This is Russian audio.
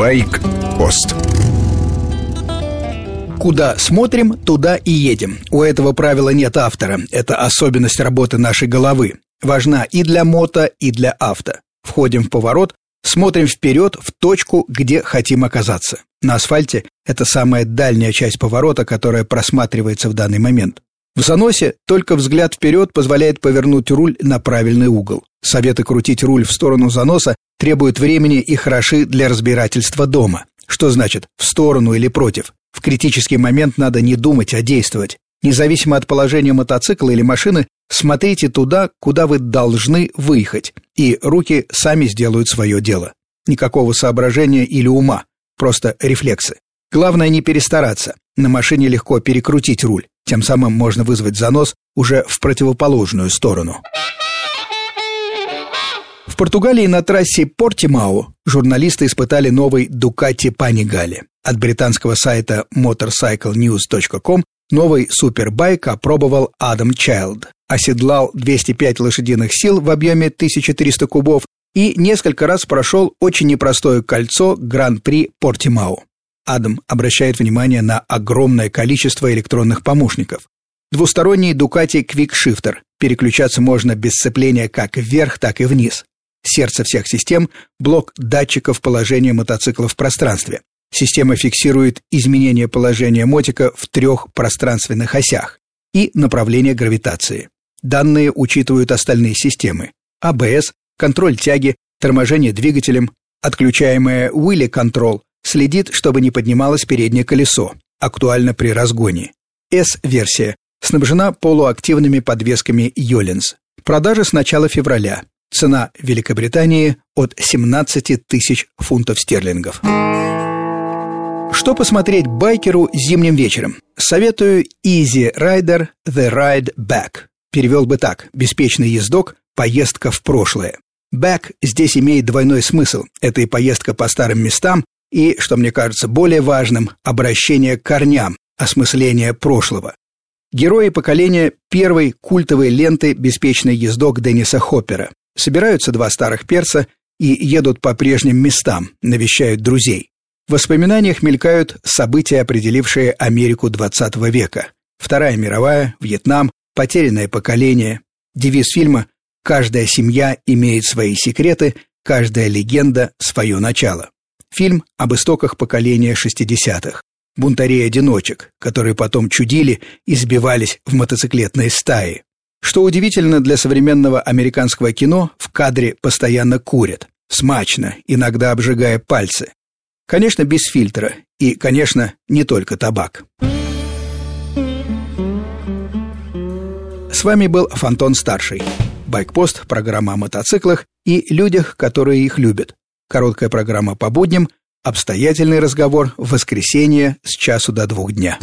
Байк-пост Куда смотрим, туда и едем. У этого правила нет автора. Это особенность работы нашей головы. Важна и для мото, и для авто. Входим в поворот, смотрим вперед в точку, где хотим оказаться. На асфальте это самая дальняя часть поворота, которая просматривается в данный момент. В заносе только взгляд вперед позволяет повернуть руль на правильный угол. Советы крутить руль в сторону заноса требуют времени и хороши для разбирательства дома. Что значит «в сторону» или «против»? В критический момент надо не думать, а действовать. Независимо от положения мотоцикла или машины, смотрите туда, куда вы должны выехать, и руки сами сделают свое дело. Никакого соображения или ума, просто рефлексы. Главное не перестараться. На машине легко перекрутить руль, тем самым можно вызвать занос уже в противоположную сторону. В Португалии на трассе Портимау журналисты испытали новый Ducati Panigale. От британского сайта motorcyclenews.com новый супербайк опробовал Адам Чайлд. Оседлал 205 лошадиных сил в объеме 1300 кубов и несколько раз прошел очень непростое кольцо Гран-при Портимау. Адам обращает внимание на огромное количество электронных помощников. Двусторонний Ducati Quick Shifter. Переключаться можно без сцепления как вверх, так и вниз. Сердце всех систем – блок датчиков положения мотоцикла в пространстве. Система фиксирует изменение положения мотика в трех пространственных осях и направление гравитации. Данные учитывают остальные системы – АБС, контроль тяги, торможение двигателем, отключаемое Wheelie Control следит, чтобы не поднималось переднее колесо, актуально при разгоне. S-версия снабжена полуактивными подвесками Йоленс. Продажи с начала февраля. Цена Великобритании от 17 тысяч фунтов стерлингов. Что посмотреть байкеру зимним вечером? Советую Easy Rider The Ride Back. Перевел бы так «Беспечный ездок. Поездка в прошлое». Back здесь имеет двойной смысл. Это и поездка по старым местам, и, что мне кажется более важным, обращение к корням, осмысление прошлого. Герои поколения первой культовой ленты «Беспечный ездок» Денниса Хоппера. Собираются два старых перса и едут по прежним местам, навещают друзей. В воспоминаниях мелькают события, определившие Америку XX века. Вторая мировая, Вьетнам, потерянное поколение. Девиз фильма «Каждая семья имеет свои секреты, каждая легенда – свое начало». Фильм об истоках поколения 60-х. Бунтарей-одиночек, которые потом чудили и сбивались в мотоциклетные стаи. Что удивительно для современного американского кино, в кадре постоянно курят. Смачно, иногда обжигая пальцы. Конечно, без фильтра. И, конечно, не только табак. С вами был Фонтон Старший. Байкпост, программа о мотоциклах и людях, которые их любят. Короткая программа по будням, обстоятельный разговор в воскресенье с часу до двух дня.